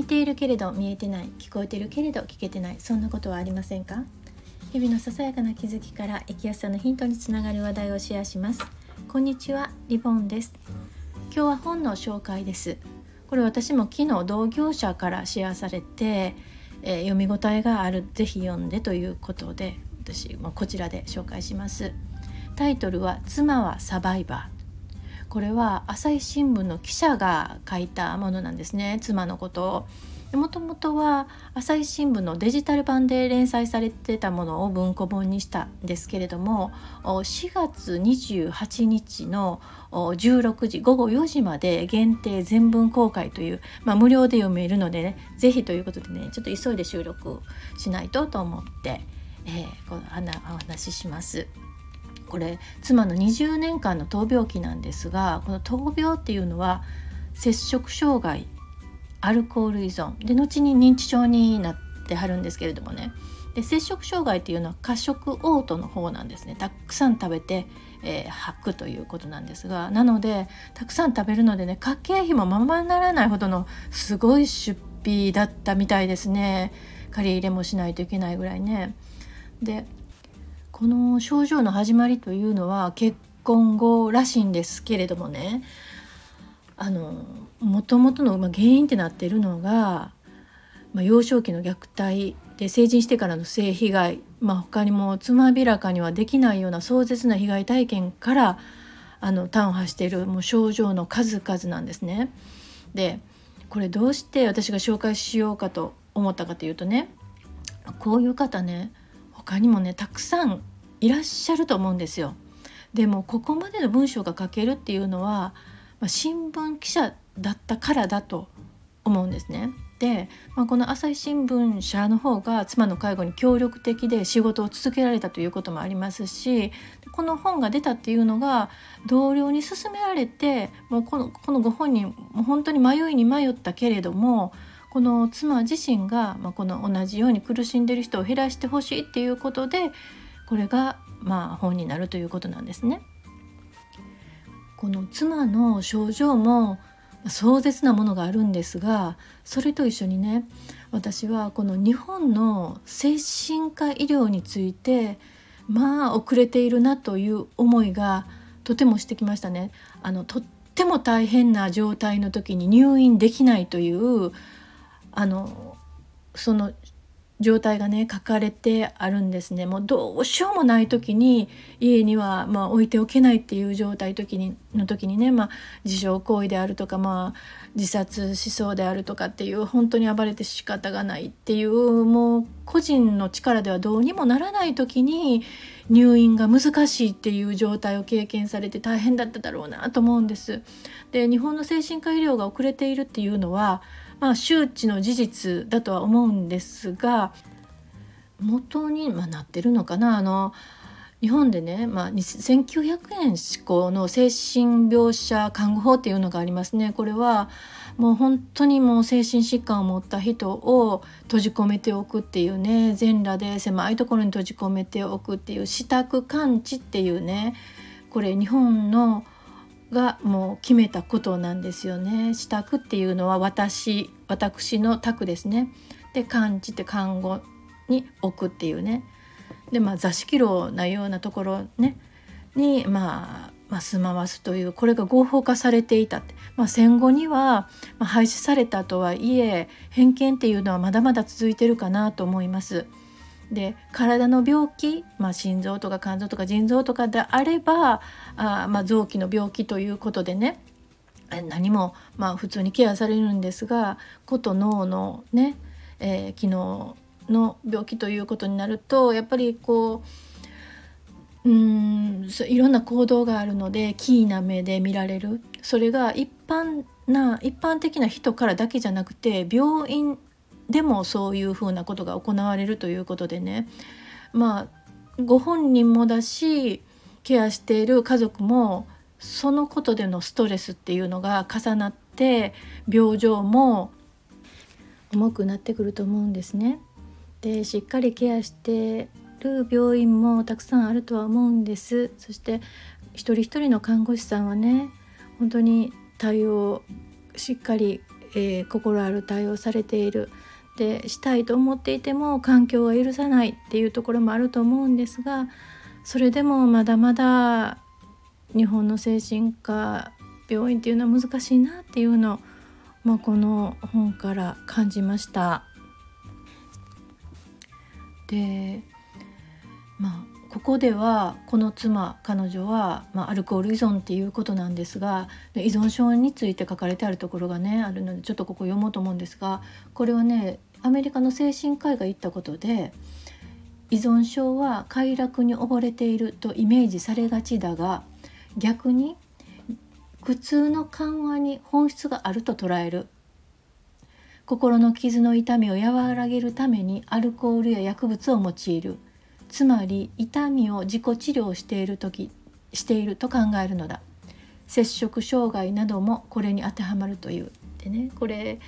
見ているけれど見えてない聞こえてるけれど聞けてないそんなことはありませんか？日々のささやかな気づきから生きやすさのヒントにつながる話題をシェアします。こんにちはリボンです。今日は本の紹介です。これ私も昨日同業者からシェアされて、えー、読み応えがある。ぜひ読んでということで私もこちらで紹介します。タイトルは妻はサバイバー。これは朝日新聞の記者が書いたものなんですね妻のことを。もともとは朝日新聞のデジタル版で連載されてたものを文庫本にしたんですけれども4月28日の16時午後4時まで限定全文公開という、まあ、無料で読めるのでね是非ということでねちょっと急いで収録しないとと思って、えー、このお話しします。これ妻の20年間の闘病期なんですがこの闘病っていうのは摂食障害アルコール依存。で後に認知症になってはるんですけれどもね。で摂食障害っていうのは過食嘔吐の方なんですね。たくさん食べて、えー、吐くということなんですがなのでたくさん食べるのでね家計費もままならないほどのすごい出費だったみたいですね。借り入れもしないといけないぐらいね。でこの症状の始まりというのは結婚後らしいんですけれどもねあの元々の原因ってなってるのが、まあ、幼少期の虐待で成人してからの性被害、まあ、他にもつまびらかにはできないような壮絶な被害体験からあの端を発しているもう症状の数々なんですね。でこれどうして私が紹介しようかと思ったかというとねこういう方ね他にもねたくさんいらっしゃると思うんですよ。でもここまでの文章が書けるっていうのは、まあ、新聞記者だったからだと思うんですね。で、まあ、この朝日新聞社の方が妻の介護に協力的で仕事を続けられたということもありますしこの本が出たっていうのが同僚に勧められてもうこのこのご本人もう本当に迷いに迷ったけれどもこの妻自身が、まあ、この同じように苦しんでる人を減らしてほしいっていうことでこれがまあ本になるということなんですね。この妻の症状も壮絶なものがあるんですがそれと一緒にね私はこの日本の精神科医療についてまあ遅れているなという思いがとてもしてきましたね。あのとっても大変な状態の時に入院できないというあのその状態がね書かれてあるんですねもうどうしようもない時に家にはまあ置いておけないっていう状態時にの時にね、まあ、自傷行為であるとか、まあ、自殺しそうであるとかっていう本当に暴れて仕方がないっていうもう個人の力ではどうにもならない時に入院が難しいっていう状態を経験されて大変だっただろうなと思うんです。で日本の精神科医療が遅れているっていうのはまあ、周知の事実だとは思うんですが元に、まあ、なってるのかなあの日本でね、まあ、1900円施行の精神病者看護法っていうのがありますね。これはもう本当にもう精神疾患を持った人を閉じ込めておくっていうね全裸で狭いところに閉じ込めておくっていう死宅完治っていうねこれ日本のがもう決めたことなんですよね。支度っていうのは私私の宅ですね。で漢字って看護に置くっていうね。でまあ座敷牢なようなところねにまあまあ、住まわすというこれが合法化されていたって、まあ、戦後には、まあ、廃止されたとはいえ偏見っていうのはまだまだ続いてるかなと思います。で体の病気、まあ、心臓とか肝臓とか腎臓とかであればあ、まあ、臓器の病気ということでね何もまあ普通にケアされるんですがこと脳のね、えー、機能の病気ということになるとやっぱりこううんいろんな行動があるのでキーな目で見られる。それが一般な一般的な人からだけじゃなくて病院でもそういうふうなことが行われるということでねまあご本人もだしケアしている家族もそのことでのストレスっていうのが重なって病状も重くなってくると思うんですね。でしっかりケアしてる病院もたくさんあるとは思うんです。そして一人一人の看護師さんはね本当に対応しっかりえー、心ある対応されているでしたいと思っていても環境は許さないっていうところもあると思うんですがそれでもまだまだ日本の精神科病院っていうのは難しいなっていうのを、まあ、この本から感じました。でまあここではこの妻彼女は、まあ、アルコール依存っていうことなんですが依存症について書かれてあるところがねあるのでちょっとここ読もうと思うんですがこれはねアメリカの精神科医が言ったことで依存症は快楽に溺れているとイメージされがちだが逆に苦痛の緩和に本質があると捉える。心の傷の痛みを和らげるためにアルコールや薬物を用いる。つまり痛みを自己治療している時していると考えるのだ。摂食障害などもこれに当てはまるという。でねこれ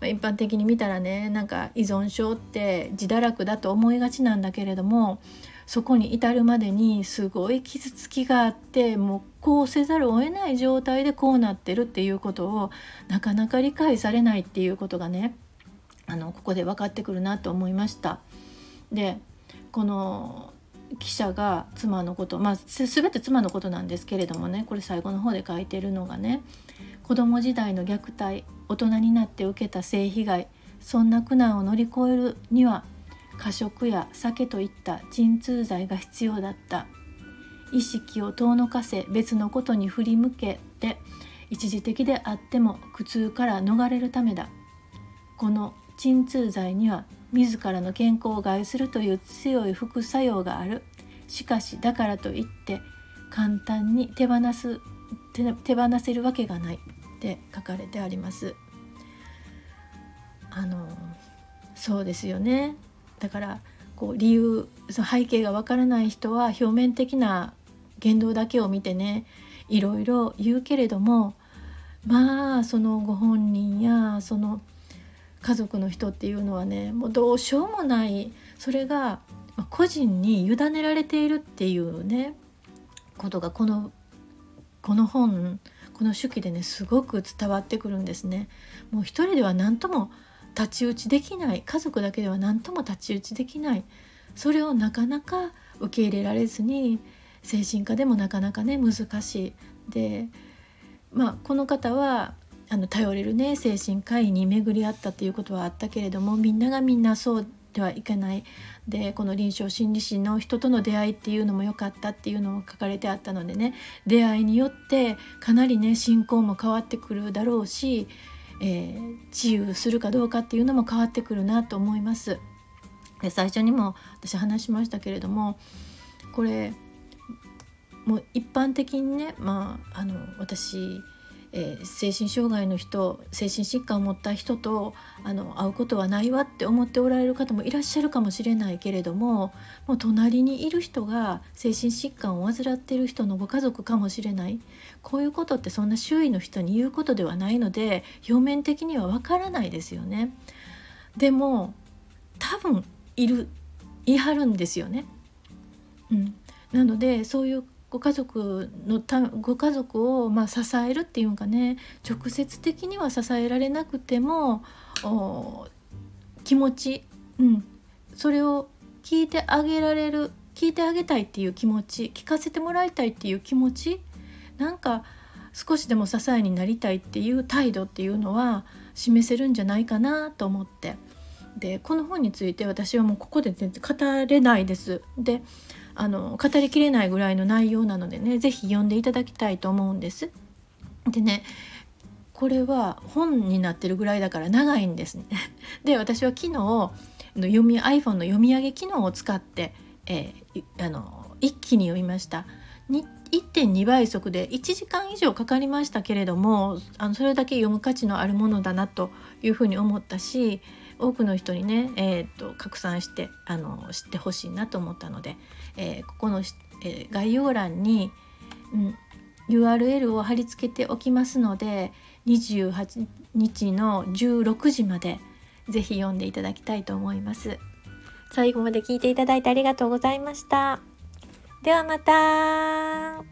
ま一般的に見たらねなんか依存症って自堕落だと思いがちなんだけれどもそこに至るまでにすごい傷つきがあってもうこうせざるを得ない状態でこうなってるっていうことをなかなか理解されないっていうことがねあのここで分かってくるなと思いました。でこの記者が妻のことまあ全て妻のことなんですけれどもねこれ最後の方で書いてるのがね子供時代の虐待大人になって受けた性被害そんな苦難を乗り越えるには過食や酒といった鎮痛剤が必要だった。意識を遠のかせ別のことに振り向けて一時的であっても苦痛から逃れるためだ。この鎮痛剤には自らの健康を害するという強い副作用がある。しかしだからといって簡単に手放す手放せるわけがない。って書かれてあります。あのそうですよね。だからこう理由その背景がわからない人は表面的な言動だけを見てねいろいろ言うけれどもまあそのご本人やその家族の人っていうのはねもうどうしようもないそれが個人に委ねられているっていうねことがこのこの本この手記でねすごく伝わってくるんですね。もう一人では何とも太刀打ちできない家族だけでは何とも太刀打ちできないそれをなかなか受け入れられずに精神科でもなかなかね難しい。でまあこの方はあの頼れるね精神科医に巡り合ったっていうことはあったけれどもみんながみんなそうではいけないでこの臨床心理士の人との出会いっていうのも良かったっていうのも書かれてあったのでね出会いによってかなりね信仰も変わってくるだろうし、えー、治癒するかどうかっていうのも変わってくるなと思います。で最初にも私話しましたけれどもこれもう一般的にねまああの私えー、精神障害の人精神疾患を持った人とあの会うことはないわって思っておられる方もいらっしゃるかもしれないけれどももう隣にいる人が精神疾患を患っている人のご家族かもしれないこういうことってそんな周囲の人に言うことではないので表面的にはわからないですよね。でも多分いる言い張るんですよね。うん、なのでそういうご家族のたご家族をまあ支えるっていうかね。直接的には支えられなくても気持ち、うん、それを聞いてあげられる聞いてあげたいっていう気持ち聞かせてもらいたいっていう気持ち。なんか少しでも支えになりたいっていう態度っていうのは示せるんじゃないかなと思って。でこの本について私はもうここで全然語れないです。であの語りきれないぐらいの内容なのでね是非読んでいただきたいと思うんです。でねこれは本になってるぐらいだから長いんですね。で私は昨日読み iPhone の読み上げ機能を使って、えー、あの一気に読みました。1.2倍速で1時間以上かかりましたけれどもあのそれだけ読む価値のあるものだなというふうに思ったし多くの人にね、えーと、拡散してあの知ってほしいなと思ったので、えー、ここの、えー、概要欄に、うん、URL を貼り付けておきますので28日の16時まで是非読んでいただきたいと思います。最後まで聞いていただいてありがとうございました。ではまた